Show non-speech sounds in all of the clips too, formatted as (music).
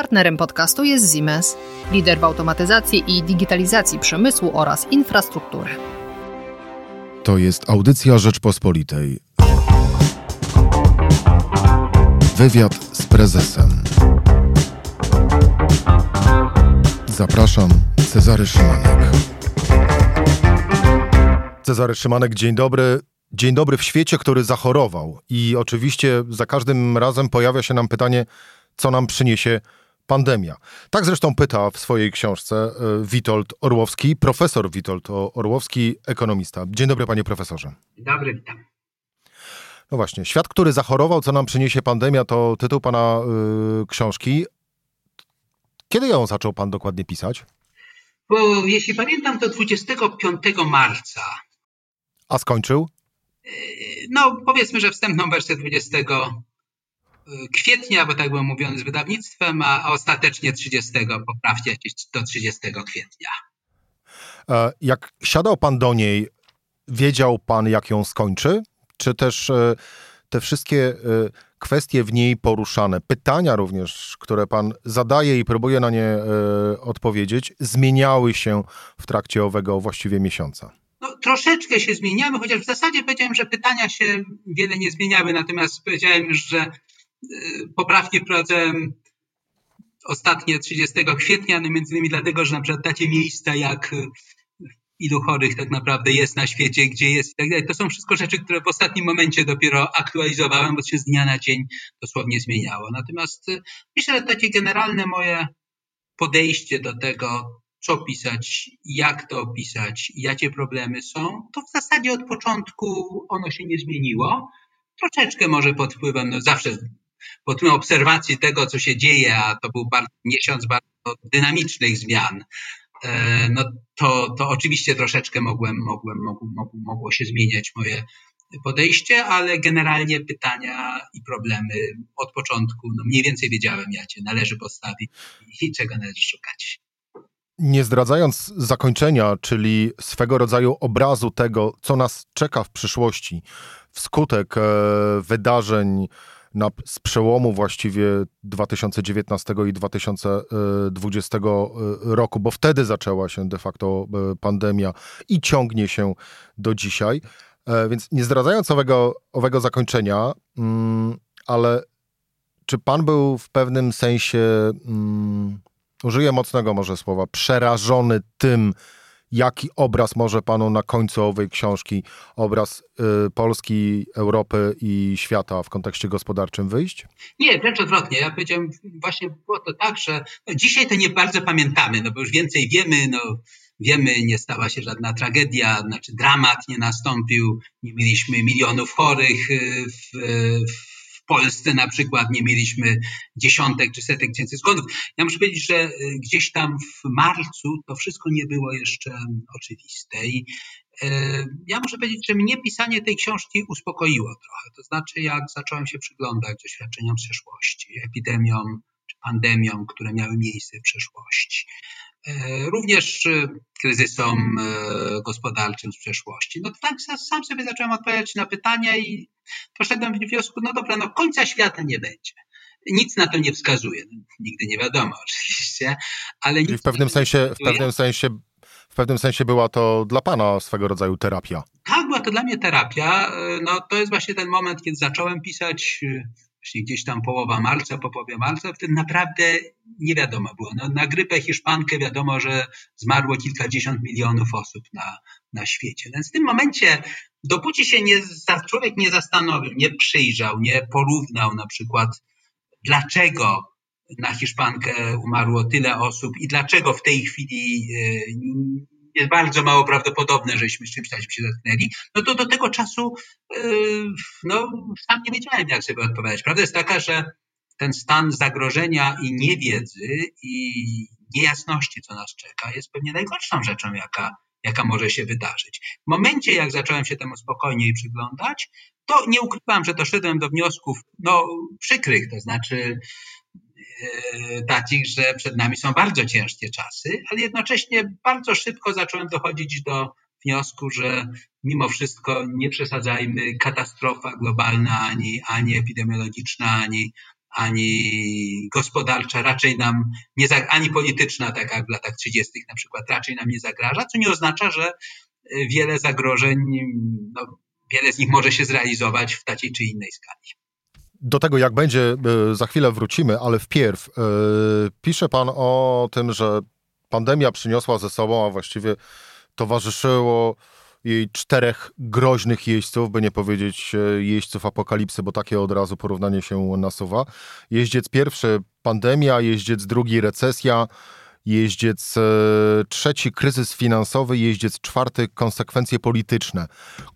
Partnerem podcastu jest Siemens, lider w automatyzacji i digitalizacji przemysłu oraz infrastruktury. To jest audycja Rzeczpospolitej. Wywiad z prezesem. Zapraszam, Cezary Szymanek. Cezary Szymanek, dzień dobry. Dzień dobry w świecie, który zachorował. I oczywiście za każdym razem pojawia się nam pytanie, co nam przyniesie pandemia. Tak zresztą pyta w swojej książce e, Witold Orłowski, profesor Witold Orłowski, ekonomista. Dzień dobry, panie profesorze. Dzień dobry, witam. No właśnie, Świat, który zachorował, co nam przyniesie pandemia, to tytuł pana y, książki. Kiedy ją zaczął pan dokładnie pisać? Bo jeśli pamiętam, to 25 marca. A skończył? No, powiedzmy, że wstępną wersję 20 kwietnia, bo tak było mówione z wydawnictwem, a ostatecznie 30, poprawcie jakieś do 30 kwietnia. E, jak siadał pan do niej, wiedział pan, jak ją skończy? Czy też e, te wszystkie e, kwestie w niej poruszane, pytania również, które pan zadaje i próbuje na nie odpowiedzieć, zmieniały się w trakcie owego właściwie miesiąca? No, troszeczkę się zmieniały, chociaż w zasadzie powiedziałem, że pytania się wiele nie zmieniały, natomiast powiedziałem już, że poprawki wprowadzałem ostatnie 30 kwietnia, no między innymi dlatego, że na przykład takie miejsca jak y, ilu chorych tak naprawdę jest na świecie, gdzie jest i tak dalej. To są wszystko rzeczy, które w ostatnim momencie dopiero aktualizowałem, bo się z dnia na dzień dosłownie zmieniało. Natomiast y, myślę, że takie generalne moje podejście do tego, co pisać, jak to opisać, jakie problemy są, to w zasadzie od początku ono się nie zmieniło. Troszeczkę może pod wpływem, no zawsze pod wpływem obserwacji tego, co się dzieje, a to był bardzo, miesiąc bardzo dynamicznych zmian, e, no to, to oczywiście troszeczkę mogłem, mogłem, mogło, mogło się zmieniać moje podejście, ale generalnie pytania i problemy od początku, no mniej więcej wiedziałem, jakie należy postawić i czego należy szukać. Nie zdradzając zakończenia, czyli swego rodzaju obrazu tego, co nas czeka w przyszłości, wskutek e, wydarzeń, na, z przełomu właściwie 2019 i 2020 e, roku, bo wtedy zaczęła się de facto e, pandemia i ciągnie się do dzisiaj. E, więc nie zdradzając owego, owego zakończenia, mm, ale czy pan był w pewnym sensie, mm, użyję mocnego może słowa, przerażony tym, jaki obraz może panu na końcu owej książki, obraz y, Polski, Europy i świata w kontekście gospodarczym wyjść? Nie, wręcz odwrotnie. Ja powiedziałem, właśnie było to tak, że no, dzisiaj to nie bardzo pamiętamy, no bo już więcej wiemy, no wiemy, nie stała się żadna tragedia, znaczy dramat nie nastąpił, nie mieliśmy milionów chorych y, w, w Polsce na przykład nie mieliśmy dziesiątek czy setek tysięcy zgonów. Ja muszę powiedzieć, że y, gdzieś tam w marcu to wszystko nie było jeszcze oczywiste. I y, ja muszę powiedzieć, że mnie pisanie tej książki uspokoiło trochę. To znaczy, jak zacząłem się przyglądać doświadczeniom przeszłości, epidemiom czy pandemiom, które miały miejsce w przeszłości, również e, kryzysom e, gospodarczym z przeszłości. No tak sam sobie zacząłem odpowiadać na pytania i poszedłem w wniosku, no dobra, no końca świata nie będzie. Nic na to nie wskazuje. No, nigdy nie wiadomo (laughs) oczywiście, ale... w pewnym sensie, w pewnym sensie w pewnym sensie była to dla Pana swego rodzaju terapia. Tak, była to dla mnie terapia. No, to jest właśnie ten moment, kiedy zacząłem pisać właśnie gdzieś tam połowa marca, po połowie marca, wtedy naprawdę nie wiadomo było. No, na grypę hiszpankę wiadomo, że zmarło kilkadziesiąt milionów osób na, na świecie. Więc w tym momencie, dopóki się nie, człowiek nie zastanowił, nie przyjrzał, nie porównał na przykład, dlaczego na hiszpankę umarło tyle osób i dlaczego w tej chwili e, jest bardzo mało prawdopodobne, żeśmy z czymś takim się zetknęli, no to do tego czasu yy, no, sam nie wiedziałem, jak sobie odpowiadać. Prawda jest taka, że ten stan zagrożenia i niewiedzy i niejasności, co nas czeka, jest pewnie najgorszą rzeczą, jaka, jaka może się wydarzyć. W momencie, jak zacząłem się temu spokojniej przyglądać, to nie ukrywam, że doszedłem do wniosków no, przykrych, to znaczy takich, że przed nami są bardzo ciężkie czasy, ale jednocześnie bardzo szybko zacząłem dochodzić do wniosku, że mimo wszystko nie przesadzajmy, katastrofa globalna, ani, ani epidemiologiczna, ani ani gospodarcza raczej nam nie, ani polityczna, tak jak w latach 30. na przykład, raczej nam nie zagraża, co nie oznacza, że wiele zagrożeń, no, wiele z nich może się zrealizować w takiej czy innej skali. Do tego, jak będzie, e, za chwilę wrócimy, ale wpierw e, pisze pan o tym, że pandemia przyniosła ze sobą, a właściwie towarzyszyło jej czterech groźnych jeźdźców, by nie powiedzieć e, jeźdźców apokalipsy, bo takie od razu porównanie się nasuwa. Jeździec pierwszy pandemia, jeździec drugi recesja, jeździec trzeci kryzys finansowy, jeździec czwarty konsekwencje polityczne.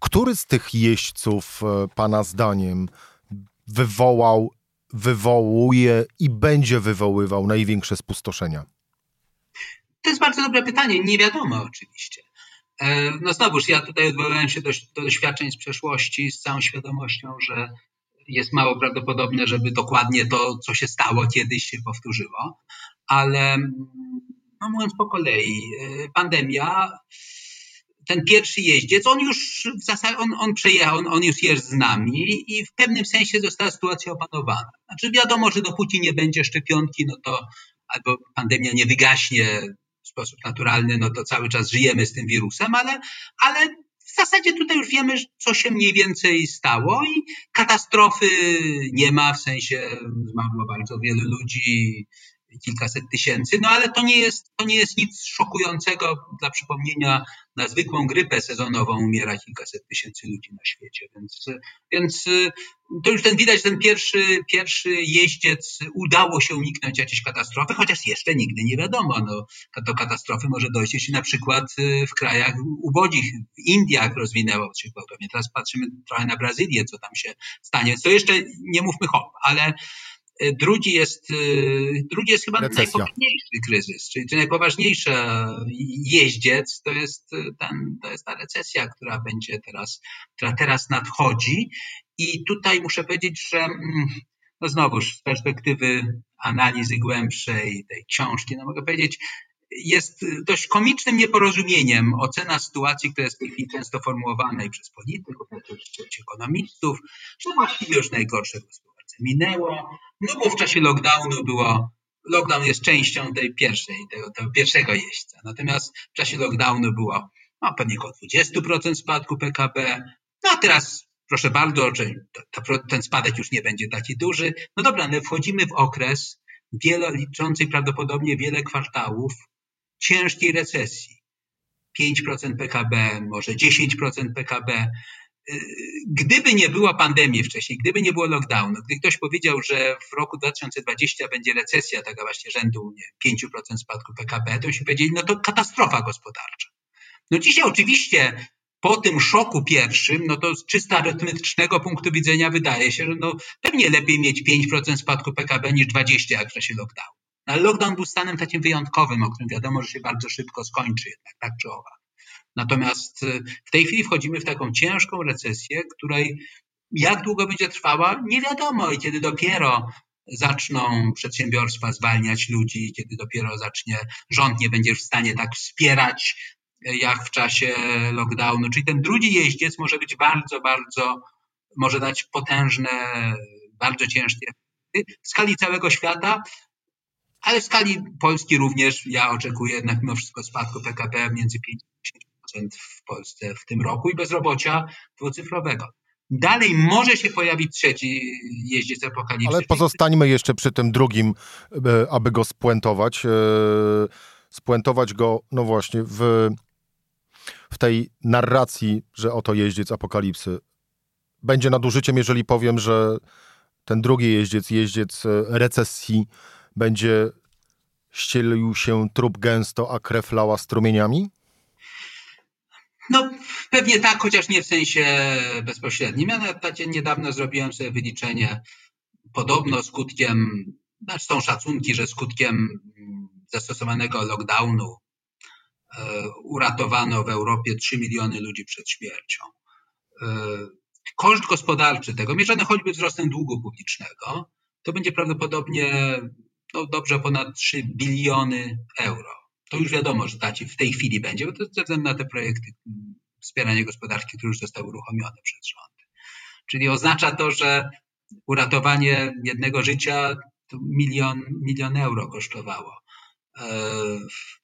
Który z tych jeźdźców pana zdaniem wywołał, wywołuje i będzie wywoływał największe spustoszenia? To jest bardzo dobre pytanie. Nie wiadomo oczywiście. E, no znowuż, ja tutaj odwoływałem się do, do doświadczeń z przeszłości z całą świadomością, że jest mało prawdopodobne, żeby dokładnie to, co się stało kiedyś się powtórzyło, ale no mówiąc po kolei, e, pandemia ten pierwszy jeździec, on już w zasadzie, on, on przejechał, on, on już jest z nami i w pewnym sensie została sytuacja opanowana. Znaczy wiadomo, że dopóki nie będzie szczepionki, no to albo pandemia nie wygaśnie w sposób naturalny, no to cały czas żyjemy z tym wirusem, ale, ale w zasadzie tutaj już wiemy, co się mniej więcej stało i katastrofy nie ma, w sensie zmarło bardzo wielu ludzi, kilkaset tysięcy, no ale to nie jest, to nie jest nic szokującego. Dla przypomnienia, na zwykłą grypę sezonową umiera kilkaset tysięcy ludzi na świecie, więc, więc to już ten widać, ten pierwszy, pierwszy jeździec udało się uniknąć jakiejś katastrofy, chociaż jeszcze nigdy nie wiadomo. No, do katastrofy może dojść, jeśli na przykład w krajach ubogich, w Indiach rozwinęło się gwałtownie. Teraz patrzymy trochę na Brazylię, co tam się stanie. To jeszcze nie mówmy hop, ale drugi jest, e, drugi jest chyba Recesja. najpoważniejszy kryzys, czyli najpoważniejszy jeździec to jest, e, ten, to jest ta recesja, która będzie teraz, która teraz nadchodzi. I tutaj muszę powiedzieć, że mm, no znowuż z perspektywy analizy głębszej tej książki, no mogę powiedzieć, jest dość komicznym nieporozumieniem ocena sytuacji, która jest w tej chwili często formułowana i przez polityków, przez ekonomistów, że właściwie już najgorsze gospodarcze minęło, no bo w czasie lockdownu było, lockdown jest częścią tej pierwszej, tego, tego pierwszego jeźdźca. Natomiast w czasie lockdownu było no, pewnie około 20% spadku PKB, no a teraz proszę bardzo, ten spadek już nie będzie taki duży. No dobra, ale wchodzimy w okres wielo, liczącej prawdopodobnie wiele kwartałów ciężkiej recesji. 5% PKB, może 10% PKB. Gdyby nie było pandemii wcześniej, gdyby nie było lockdownu, gdy ktoś powiedział, że w roku 2020 będzie recesja taka właśnie rzędu nie, 5% spadku PKB, to się powiedzieli, no to katastrofa gospodarcza. No dzisiaj oczywiście po tym szoku pierwszym, no to z czysto arytmetycznego punktu widzenia wydaje się, że no pewnie lepiej mieć 5% spadku PKB niż 20% jak w czasie lockdownu. No ale lockdown był stanem takim wyjątkowym, o którym wiadomo, że się bardzo szybko skończy jednak, tak czy owak. Natomiast y, w tej chwili wchodzimy w taką ciężką recesję, której jak długo będzie trwała, nie wiadomo. I kiedy dopiero zaczną przedsiębiorstwa zwalniać ludzi, kiedy dopiero zacznie rząd nie będzie w stanie tak wspierać y, jak w czasie lockdownu. Czyli ten drugi jeździec może być bardzo, bardzo, może dać potężne, bardzo ciężkie w skali całego świata, ale w skali Polski również ja oczekuję jednak mimo wszystko spadku PKB między 5 w Polsce w tym roku i bezrobocia dwucyfrowego. Dalej może się pojawić trzeci jeździec apokalipsy. Ale pozostańmy jeszcze przy tym drugim, e, aby go spuentować. E, spuentować go, no właśnie, w, w tej narracji, że oto jeździec apokalipsy. Będzie nadużyciem, jeżeli powiem, że ten drugi jeździec, jeździec e, recesji, będzie ścielił się trup gęsto, a krew lała strumieniami? No pewnie tak, chociaż nie w sensie bezpośrednim. Ja nawet niedawno zrobiłem sobie wyliczenie. Podobno skutkiem, znaczy są szacunki, że skutkiem zastosowanego lockdownu e, uratowano w Europie 3 miliony ludzi przed śmiercią. E, koszt gospodarczy tego, mierzony choćby wzrostem długu publicznego, to będzie prawdopodobnie no, dobrze ponad 3 biliony euro to już wiadomo, że taci w tej chwili będzie, bo to ze względu na te projekty wspierania gospodarki, które już zostały uruchomione przez rząd. Czyli oznacza to, że uratowanie jednego życia to milion, milion euro kosztowało. E,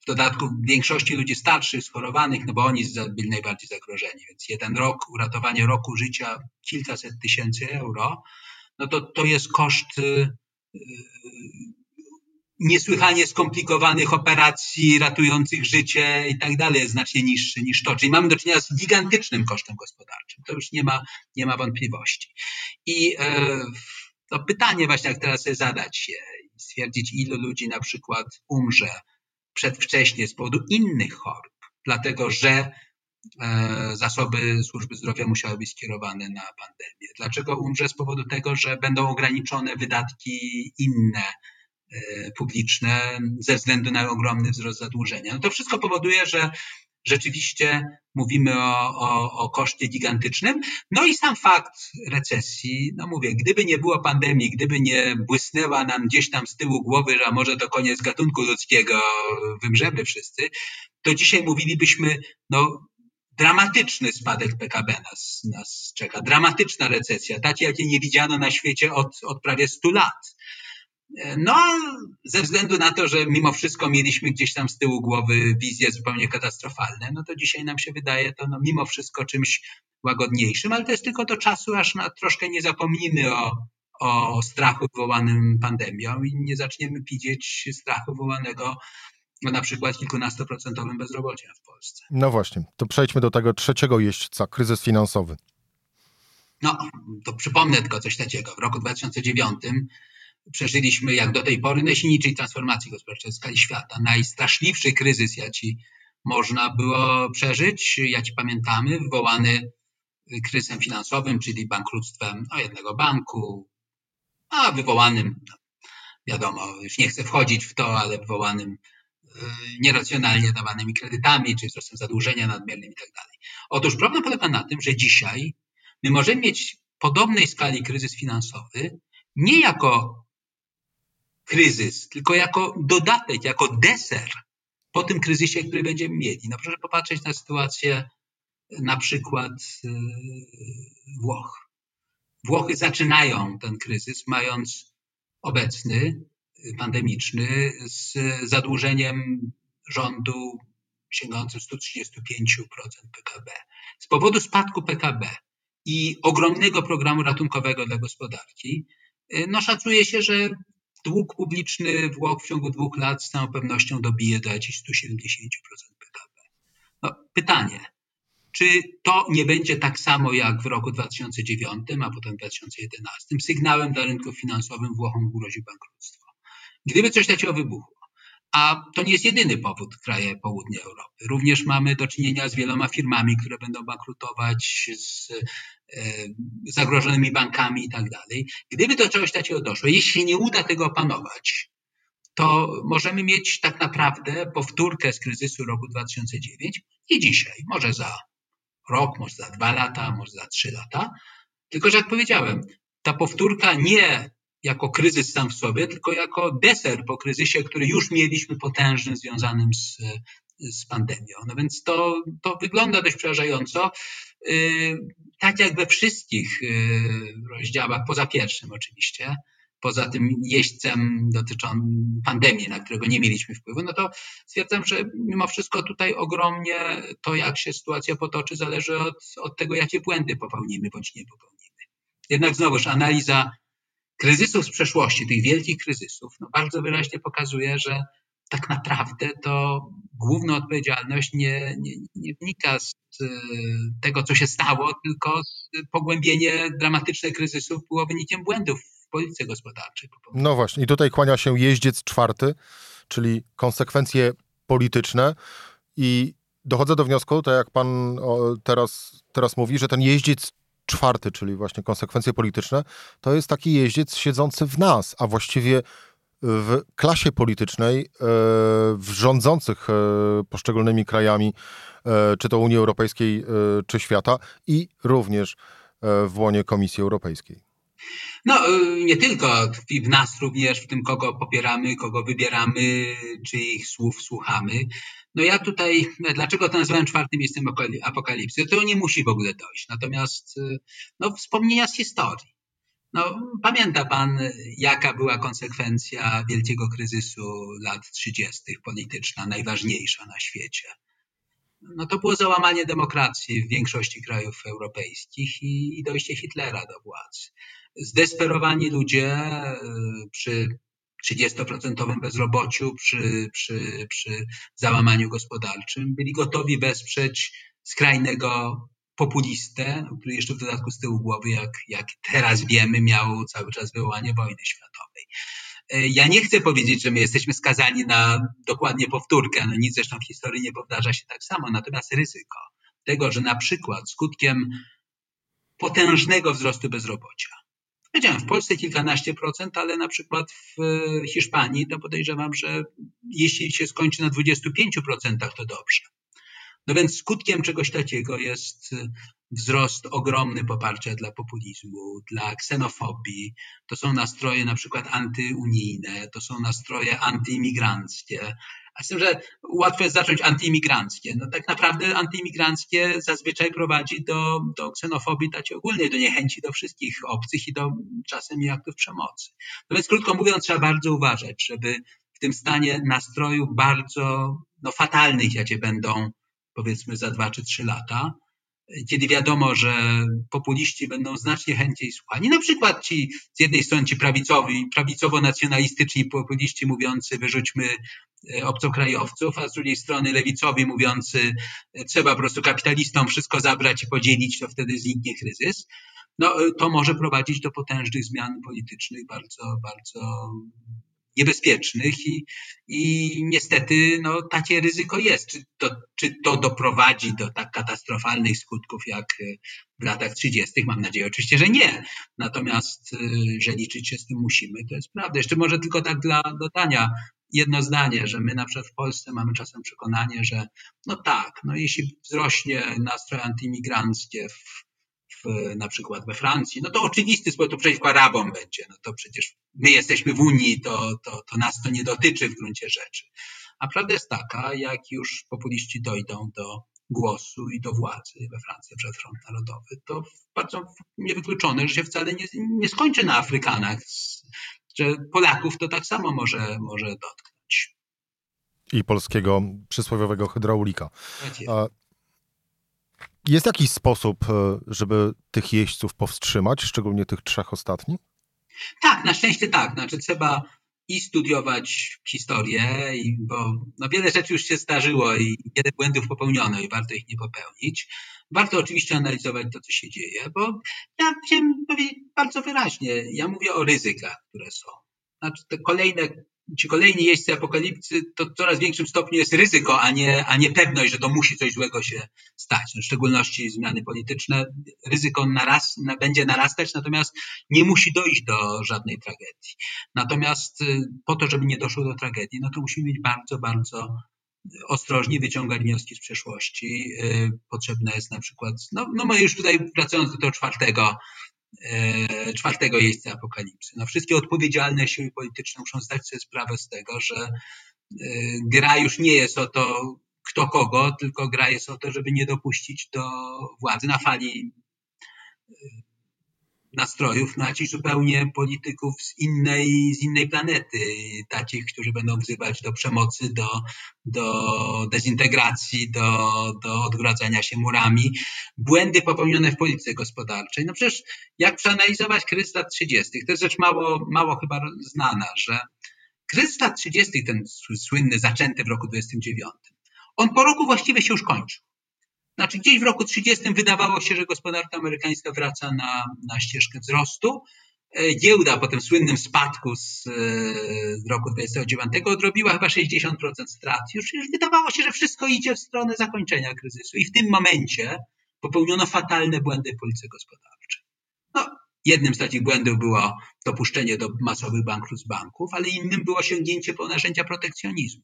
w dodatku większości ludzi starszych, schorowanych, no bo oni byli najbardziej zagrożeni, więc jeden rok, uratowanie roku życia, kilkaset tysięcy euro, no to to jest koszt y, y, niesłychanie skomplikowanych operacji ratujących życie i tak dalej jest znacznie niższy niż to. Czyli mamy do czynienia z gigantycznym kosztem gospodarczym. To już nie ma, nie ma wątpliwości. I e, to pytanie właśnie, jak teraz sobie zadać się i stwierdzić, ilu ludzi na przykład umrze przedwcześnie z powodu innych chorób, dlatego że e, zasoby służby zdrowia musiały być skierowane na pandemię. Dlaczego umrze z powodu tego, że będą ograniczone wydatki inne, publiczne ze względu na ogromny wzrost zadłużenia. No to wszystko powoduje, że rzeczywiście mówimy o, o, o koszcie gigantycznym. No i sam fakt recesji, no mówię, gdyby nie było pandemii, gdyby nie błysnęła nam gdzieś tam z tyłu głowy, że może to koniec gatunku ludzkiego, wymrzemy wszyscy, to dzisiaj mówilibyśmy, no dramatyczny spadek PKB nas, nas czeka, dramatyczna recesja, takiej jakiej nie widziano na świecie od, od prawie 100 lat. No, ze względu na to, że mimo wszystko mieliśmy gdzieś tam z tyłu głowy wizje zupełnie katastrofalne, no to dzisiaj nam się wydaje to no, mimo wszystko czymś łagodniejszym, ale to jest tylko do czasu, aż na troszkę nie zapomnimy o, o strachu wywołanym pandemią i nie zaczniemy widzieć strachu wywołanego no, na przykład kilkunastoprocentowym bezrobociem w Polsce. No właśnie, to przejdźmy do tego trzeciego jeźdźca, kryzys finansowy. No, to przypomnę tylko coś takiego. W roku 2009 przeżyliśmy jak do tej pory najsilniejszej transformacji gospodarczej w skali świata. Najstraszliwszy kryzys, jaki można było przeżyć, jaki pamiętamy, wywołany kryzysem finansowym, czyli bankructwem no, jednego banku, a wywołanym, no, wiadomo, już nie chcę wchodzić w to, ale wywołanym y, nieracjonalnie dawanymi kredytami, czy wzrostem zadłużenia nadmiernym i tak dalej. Otóż problem polega na tym, że dzisiaj my możemy mieć podobnej skali kryzys finansowy nie jako kryzys, tylko jako dodatek, jako deser po tym kryzysie, który będziemy mieli. No proszę popatrzeć na sytuację na przykład y, Włoch. Włochy zaczynają ten kryzys, mając obecny, y, pandemiczny, z zadłużeniem rządu sięgającym 135% PKB. Z powodu spadku PKB i ogromnego programu ratunkowego dla gospodarki, y, no szacuje się, że dług publiczny Włoch w ciągu dwóch lat z całą pewnością dobije do jakichś 170% PKB. No, pytanie, czy to nie będzie tak samo jak w roku 2009, a potem 2011, sygnałem dla rynków finansowym Włochom grozi bankructwo? Gdyby coś takiego wybuchło, a to nie jest jedyny powód kraje południa Europy. Również mamy do czynienia z wieloma firmami, które będą bankrutować, z e, zagrożonymi bankami i tak dalej. Gdyby do czegoś takiego doszło, jeśli nie uda tego opanować, to możemy mieć tak naprawdę powtórkę z kryzysu roku 2009 i dzisiaj, może za rok, może za dwa lata, może za trzy lata. Tylko, że jak powiedziałem, ta powtórka nie jako kryzys sam w sobie, tylko jako deser po kryzysie, który już mieliśmy potężny, związanym z, z pandemią. No więc to, to wygląda dość przerażająco. Y, tak jak we wszystkich y, rozdziałach, poza pierwszym oczywiście, poza tym jeźdźcem dotyczącym pandemii, na którego nie mieliśmy wpływu, no to stwierdzam, że mimo wszystko tutaj ogromnie to, jak się sytuacja potoczy, zależy od, od tego, jakie błędy popełnimy bądź nie popełnimy. Jednak znowuż analiza kryzysów z przeszłości, tych wielkich kryzysów, no bardzo wyraźnie pokazuje, że tak naprawdę to główna odpowiedzialność nie, nie, nie wynika z tego, co się stało, tylko pogłębienie dramatycznych kryzysów było wynikiem błędów w polityce gospodarczej. No właśnie, i tutaj kłania się jeździec czwarty, czyli konsekwencje polityczne i dochodzę do wniosku, tak jak pan teraz, teraz mówi, że ten jeździec czwarty, czyli właśnie konsekwencje polityczne, to jest taki jeździec siedzący w nas, a właściwie w klasie politycznej, e, w rządzących e, poszczególnymi krajami, e, czy to Unii Europejskiej, czy świata, i również w łonie Komisji Europejskiej. No, nie tylko w nas również, w tym kogo popieramy, kogo wybieramy, czy ich słów słuchamy. No ja tutaj, dlaczego to nazwałem czwartym miejscem apokalipsy? To nie musi w ogóle dojść. Natomiast no, wspomnienia z historii. No, pamięta pan, jaka była konsekwencja wielkiego kryzysu lat 30. polityczna, najważniejsza na świecie? No to było załamanie demokracji w większości krajów europejskich i, i dojście Hitlera do władzy. Zdesperowani ludzie przy 30% bezrobociu, przy, przy, przy załamaniu gospodarczym byli gotowi wesprzeć skrajnego populistę, który jeszcze w dodatku z tyłu głowy, jak, jak teraz wiemy, miał cały czas wywołanie wojny światowej. E, ja nie chcę powiedzieć, że my jesteśmy skazani na dokładnie powtórkę, no nic zresztą w historii nie powtarza się tak samo, natomiast ryzyko tego, że na przykład skutkiem potężnego wzrostu bezrobocia, Powiedziałem, w Polsce kilkanaście procent, ale na przykład w Hiszpanii to podejrzewam, że jeśli się skończy na 25 procentach, to dobrze. No więc skutkiem czegoś takiego jest wzrost ogromny poparcia dla populizmu, dla ksenofobii. To są nastroje na przykład antyunijne, to są nastroje antyimigranckie. A z tym, że łatwo jest zacząć antyimigranckie. No tak naprawdę antyimigranckie zazwyczaj prowadzi do, do ksenofobii takiej ogólnej, do niechęci do wszystkich obcych i do czasem i aktów przemocy. No więc krótko mówiąc, trzeba bardzo uważać, żeby w tym stanie nastrojów bardzo no, fatalnych, jakie będą powiedzmy za dwa czy trzy lata, kiedy wiadomo, że populiści będą znacznie chęciej słuchani. Na przykład ci z jednej strony ci prawicowi, prawicowo-nacjonalistyczni populiści mówiący wyrzućmy e, obcokrajowców, a z drugiej strony lewicowi mówiący e, trzeba po prostu kapitalistom wszystko zabrać i podzielić, to wtedy zniknie kryzys. No, e, to może prowadzić do potężnych zmian politycznych, bardzo, bardzo niebezpiecznych i, i niestety no, takie ryzyko jest. Czy to, czy to doprowadzi do tak katastrofalnych skutków jak e, w latach 30. Mam nadzieję oczywiście, że nie. Natomiast, e, że liczyć się z tym musimy, to jest prawda. Jeszcze może tylko tak dla dodania jedno zdanie, że my na przykład w Polsce mamy czasem przekonanie, że no tak, no jeśli wzrośnie nastroje antyimigranckie w na przykład we Francji, no to oczywisty sposób, to przeciwko Arabom będzie, no to przecież my jesteśmy w Unii, to, to, to nas to nie dotyczy w gruncie rzeczy. A prawda jest taka, jak już populiści dojdą do głosu i do władzy we Francji przed Front Narodowy, to bardzo niewykluczone, że się wcale nie, nie skończy na Afrykanach, że Polaków to tak samo może, może dotknąć. I polskiego przysłowiowego hydraulika. Jest jakiś sposób, e, żeby tych jeźdźców powstrzymać, szczególnie tych trzech ostatnich? Tak, na szczęście tak. Znaczy trzeba i studiować historię, bo no wiele rzeczy już się zdarzyło i wiele błędów popełniono i warto ich nie popełnić. Warto oczywiście analizować to, co się dzieje, bo ja chciałem powiedzieć bardzo wyraźnie, ja mówię o ryzykach, które są. Znaczy te kolejne ci kolejni jeźdźcy apokalipsy, to w coraz większym stopniu jest ryzyko, a nie, a nie pewność, że to musi coś złego się stać. No, w szczególności zmiany polityczne, ryzyko naraz, na, będzie narastać, natomiast nie musi dojść do żadnej tragedii. Natomiast y, po to, żeby nie doszło do tragedii, no to musimy być bardzo, bardzo ostrożnie wyciągać wnioski z przeszłości. Y, potrzebne jest na przykład, no, no my już tutaj pracując do tego czwartego czwartego jeźdźca apokalipsy. No, wszystkie odpowiedzialne siły polityczne muszą zdać sobie sprawę z tego, że e, gra już nie jest o to, kto kogo, tylko gra jest o to, żeby nie dopuścić do władzy na fali e, nastrojów nacisk zupełnie polityków z innej, z innej planety, takich, którzy będą wzywać do przemocy, do, do dezintegracji, do, do odgradzania się murami. Błędy popełnione w polityce gospodarczej. No przecież jak przeanalizować kryzys lat 30., to jest rzecz mało, mało chyba znana, że kryzys lat 30., ten słynny, zaczęty w roku 29, on po roku właściwie się już kończył. Znaczy gdzieś w roku 30 wydawało się, że gospodarka amerykańska wraca na, na ścieżkę wzrostu. E, giełda po tym słynnym spadku z, e, z roku 29 odrobiła chyba 60% strat. Już, już wydawało się, że wszystko idzie w stronę zakończenia kryzysu i w tym momencie popełniono fatalne błędy w polityce gospodarczej. No, jednym z takich błędów było dopuszczenie do masowych bankructw banków, ale innym było sięgnięcie po narzędzia protekcjonizmu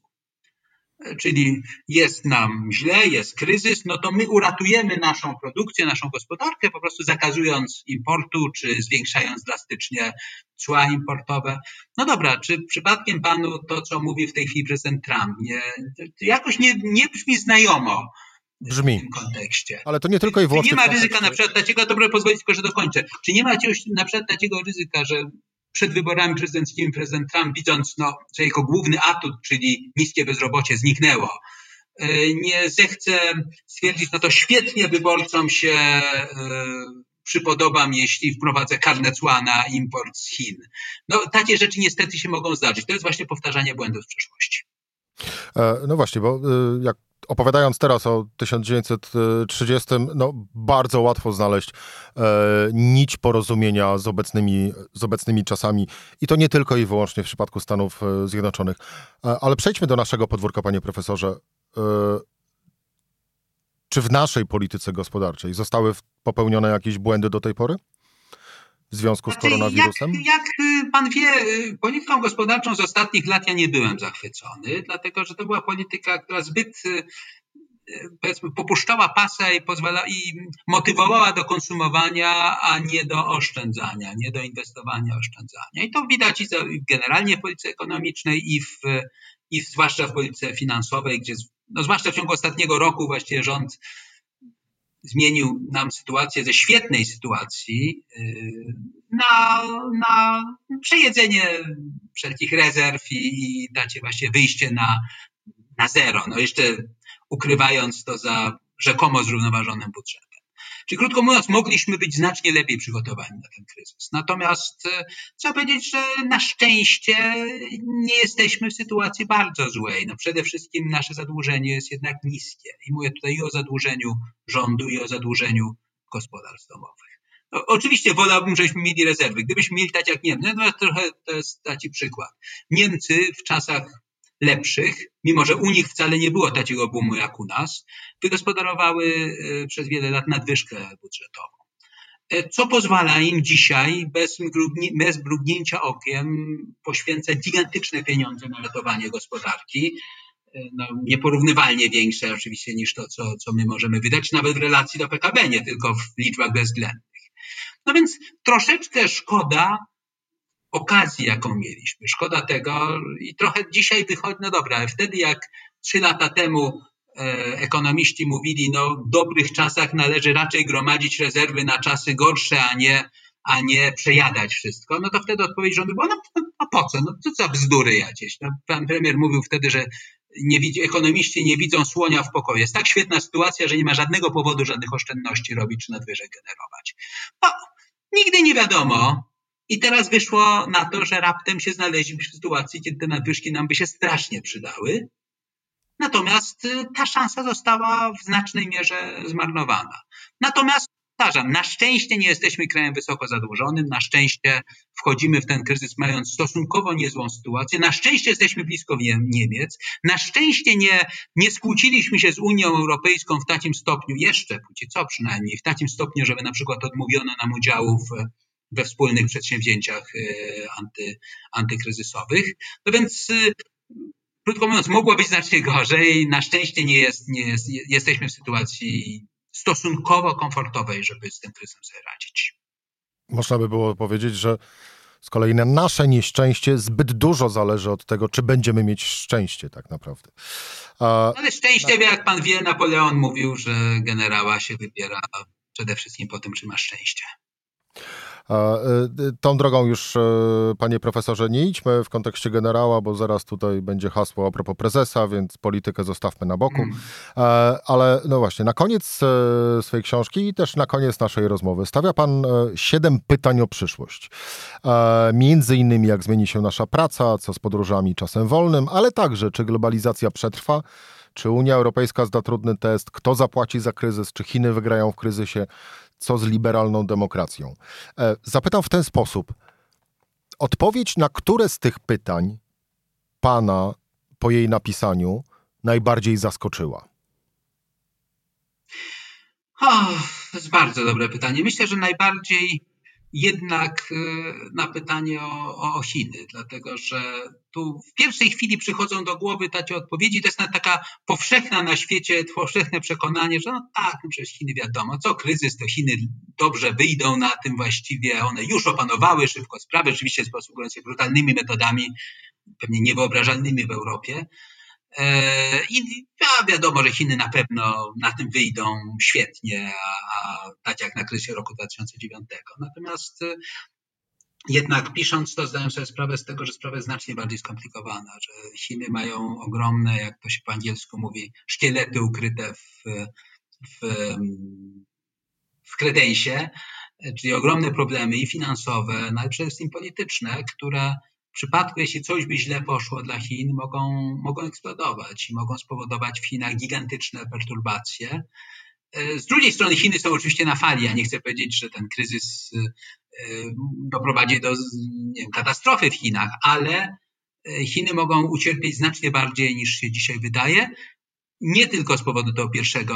czyli jest nam źle, jest kryzys, no to my uratujemy naszą produkcję, naszą gospodarkę, po prostu zakazując importu, czy zwiększając drastycznie cła importowe. No dobra, czy przypadkiem panu to, co mówi w tej chwili prezydent Trump, nie, jakoś nie, nie brzmi znajomo? Brzmi. w tym kontekście. Ale to nie tylko i wyłącznie. Czy nie ma ryzyka na przykład takiego, dobra, pozwolić tylko, że dokończę. Czy nie ma jakiegoś na przykład takiego ryzyka, że przed wyborami prezydenckimi prezydent Trump, widząc, no, że jego główny atut, czyli niskie bezrobocie, zniknęło, e, nie zechce stwierdzić, no to świetnie wyborcom się e, przypodobam, jeśli wprowadzę karne cła na import z Chin. No, takie rzeczy niestety się mogą zdarzyć. To jest właśnie powtarzanie błędów z przeszłości. E, No właśnie, bo y, jak opowiadając teraz o 1930, no bardzo łatwo znaleźć e, nić porozumienia z obecnymi, z obecnymi czasami i to nie tylko i wyłącznie w przypadku Stanów e, Zjednoczonych. Ale przejdźmy do naszego podwórka, panie profesorze. Czy w naszej polityce gospodarczej zostały popełnione jakieś błędy do tej pory? W związku z Znaczy, koronawirusem? Jak, jak y, pan wie, y, polityką gospodarczą z ostatnich lat ja nie byłem zachwycony, dlatego że to była polityka, która zbyt y, powiedzmy popuszczała pasa i pozwala i motywowała do konsumowania, a nie do oszczędzania, nie do inwestowania, oszczędzania. I to widać i generalnie w polityce ekonomicznej i w, i zwłaszcza w polityce finansowej, gdzie no, zwłaszcza w ciągu ostatniego roku właściwie rząd zmienił nam sytuację ze świetnej sytuacji yy, na, na przejedzenie wszelkich rezerw i, i dacie właśnie wyjście na, na zero. No jeszcze ukrywając to za rzekomo zrównoważonym budżetem. Czyli krótko mówiąc, mogliśmy być znacznie lepiej przygotowani na ten kryzys. Natomiast e, trzeba powiedzieć, że na szczęście nie jesteśmy w sytuacji bardzo złej. No przede wszystkim nasze zadłużenie jest jednak niskie. I mówię tutaj i o zadłużeniu rządu, i o zadłużeniu gospodarstw domowych. No, oczywiście wolałbym, żebyśmy mieli rezerwy. Gdybyśmy mieli tak jak Niemcy, no to trochę to jest taki przykład. Niemcy w czasach lepszych, mimo że u nich wcale nie było takiego boomu jak u nas, wygospodarowały e, przez wiele lat nadwyżkę budżetową. E, Co pozwala im dzisiaj bez, bez okiem poświęcać gigantyczne pieniądze na ratowanie gospodarki, e, no, nieporównywalnie większe oczywiście niż to, co, co my możemy wydać, nawet w relacji do PKB, nie tylko w liczbach bezwzględnych. No więc troszeczkę szkoda okazji, jaką mieliśmy. Szkoda tego i trochę dzisiaj wychodzi, no dobra, ale wtedy jak trzy lata temu e, ekonomiści mówili, no w dobrych czasach należy raczej gromadzić rezerwy na czasy gorsze, a nie, a nie przejadać wszystko, no to wtedy odpowiedź rządu była, no, no, no po co, no co za bzdury jakieś. No, pan premier mówił wtedy, że nie widzi, ekonomiści nie widzą słonia w pokoju. Jest tak świetna sytuacja, że nie ma żadnego powodu żadnych oszczędności robić czy nadwyżek generować. No, nigdy nie wiadomo, i teraz wyszło na to, że raptem się znaleźliśmy w sytuacji, kiedy te nadwyżki nam by się strasznie przydały. Natomiast y, ta szansa została w znacznej mierze zmarnowana. Natomiast powtarzam, na szczęście nie jesteśmy krajem wysoko zadłużonym, na szczęście wchodzimy w ten kryzys mając stosunkowo niezłą sytuację, na szczęście jesteśmy blisko Nie- Niemiec, na szczęście nie, nie skłóciliśmy się z Unią Europejską w takim stopniu, jeszcze póki co przynajmniej, w takim stopniu, żeby na przykład odmówiono nam udziału w, we wspólnych przedsięwzięciach e, anty, antykryzysowych. No więc y, krótko mówiąc, mogło być znacznie gorzej. Na szczęście nie, jest, nie jest, jesteśmy w sytuacji stosunkowo komfortowej, żeby z tym kryzysem sobie radzić. Można by było powiedzieć, że z kolei na nasze nieszczęście zbyt dużo zależy od tego, czy będziemy mieć szczęście tak naprawdę. A, Ale szczęście, jak pan wie, Napoleon mówił, że generała się wybiera przede wszystkim po tym, czy ma szczęście. A, y, tą drogą już, e, panie profesorze, nie idźmy w kontekście generała, bo zaraz tutaj będzie hasło a propos prezesa, więc politykę zostawmy na boku. Mm. E, Ale no właśnie, na koniec e, swojej książki i też na koniec naszej rozmowy stawia Pan e, siedem pytań o przyszłość. Między innymi, jak zmieni się nasza praca, co z podróżami czasem wolnym, ale także, czy globalizacja przetrwa, czy Unia Europejska zda trudny test, kto zapłaci za kryzys, czy Chiny wygrają w kryzysie, co z liberalną demokracją. E, Zapytam w ten sposób. Odpowiedź na które z tych pytań Pana po jej napisaniu najbardziej zaskoczyła? O, to jest bardzo dobre pytanie. Myślę, że najbardziej jednak y, na pytanie o, o Chiny, dlatego że tu w pierwszej chwili przychodzą do głowy takie odpowiedzi. To jest taka powszechna na świecie, powszechne przekonanie, że no tak, no przecież Chiny wiadomo, co kryzys, to Chiny dobrze wyjdą na tym właściwie. One już opanowały szybko sprawę, oczywiście posługując się brutalnymi metodami, pewnie niewyobrażalnymi w Europie. E, I wiadomo, że Chiny na pewno na tym wyjdą świetnie, a, a tak jak na kryzysie roku 2009. Natomiast e, jednak pisząc to zdałem sobie sprawę z tego, że sprawa jest znacznie bardziej skomplikowana, że Chiny mają ogromne, jak to się po angielsku mówi, szkielety ukryte w, w, w kredensie, czyli ogromne problemy i finansowe, no ale przede wszystkim polityczne, które przypadku, jeśli coś by źle poszło dla Chin, mogą, mogą eksplodować i mogą spowodować w Chinach gigantyczne perturbacje. Z drugiej strony Chiny są oczywiście na fali. Ja nie chcę powiedzieć, że ten kryzys e, doprowadzi do wiem, katastrofy w Chinach, ale e, Chiny mogą ucierpieć znacznie bardziej niż się dzisiaj wydaje. Nie tylko z powodu tego pierwszego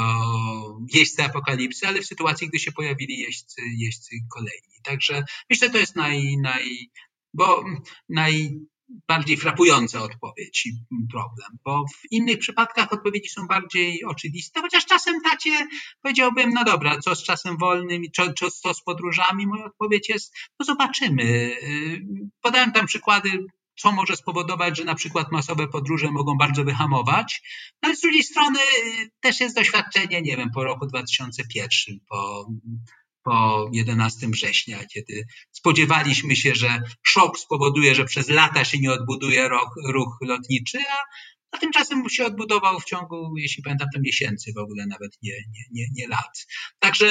jeźdźca apokalipsy, ale w sytuacji, gdy się pojawili jeźdźcy, jeźdźcy kolejni. Także myślę, że to jest naj, naj, bo najbardziej frapująca odpowiedź i problem, bo w innych przypadkach odpowiedzi są bardziej oczywiste, chociaż czasem tacie powiedziałbym, no dobra, co z czasem wolnym co, co, z podróżami? Moja odpowiedź jest, no zobaczymy. Podałem tam przykłady co może spowodować, że na przykład masowe podróże mogą bardzo wyhamować. No ale z drugiej strony też jest doświadczenie, nie wiem, po roku 2001, po po 11 września, kiedy spodziewaliśmy się, że szok spowoduje, że przez lata się nie odbuduje ruch, ruch lotniczy, a, a tymczasem się odbudował w ciągu, jeśli pamiętam, to miesięcy, w ogóle nawet nie, nie, nie, nie lat. Także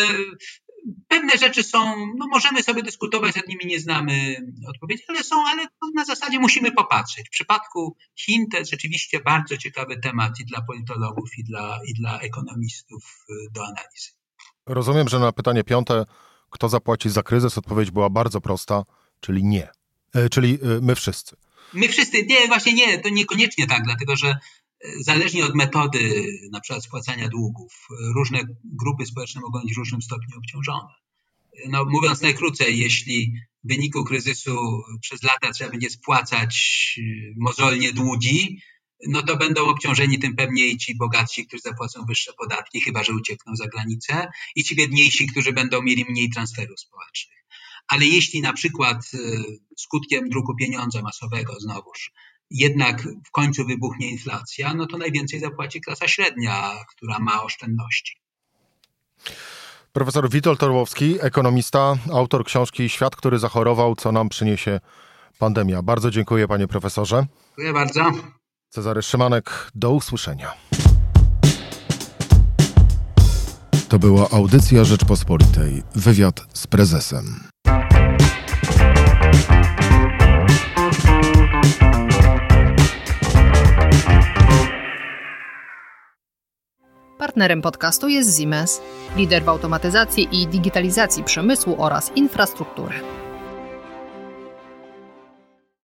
pewne rzeczy są, no możemy sobie dyskutować, nad nimi nie znamy odpowiedzi, ale są, ale na zasadzie musimy popatrzeć. W przypadku Chin to jest rzeczywiście bardzo ciekawy temat i dla politologów, i dla, i dla ekonomistów do analizy. Rozumiem, że na pytanie piąte, kto zapłaci za kryzys, odpowiedź była bardzo prosta, czyli nie. E, czyli e, my wszyscy. My wszyscy, nie, właśnie nie, to niekoniecznie tak, dlatego że e, zależnie od metody na przykład spłacania długów, różne grupy społeczne mogą być w różnym stopniu obciążone. No, mówiąc najkrócej, jeśli w wyniku kryzysu przez lata trzeba będzie spłacać mozolnie długi, no to będą obciążeni tym pewniej ci bogatsi, którzy zapłacą wyższe podatki, chyba że uciekną za granicę, i ci biedniejsi, którzy będą mieli mniej transferów społecznych. Ale jeśli na przykład y, skutkiem druku pieniądza masowego znowuż jednak w końcu wybuchnie inflacja, no to najwięcej zapłaci klasa średnia, która ma oszczędności. Profesor Witold Orłowski, ekonomista, autor książki Świat, który zachorował, co nam przyniesie pandemia. Bardzo dziękuję panie profesorze. Dziękuję bardzo. Cezary Szymanek, do usłyszenia. To była audycja Rzeczpospolitej. Wywiad z prezesem. Partnerem podcastu jest Siemens, lider w automatyzacji i digitalizacji przemysłu oraz infrastruktury.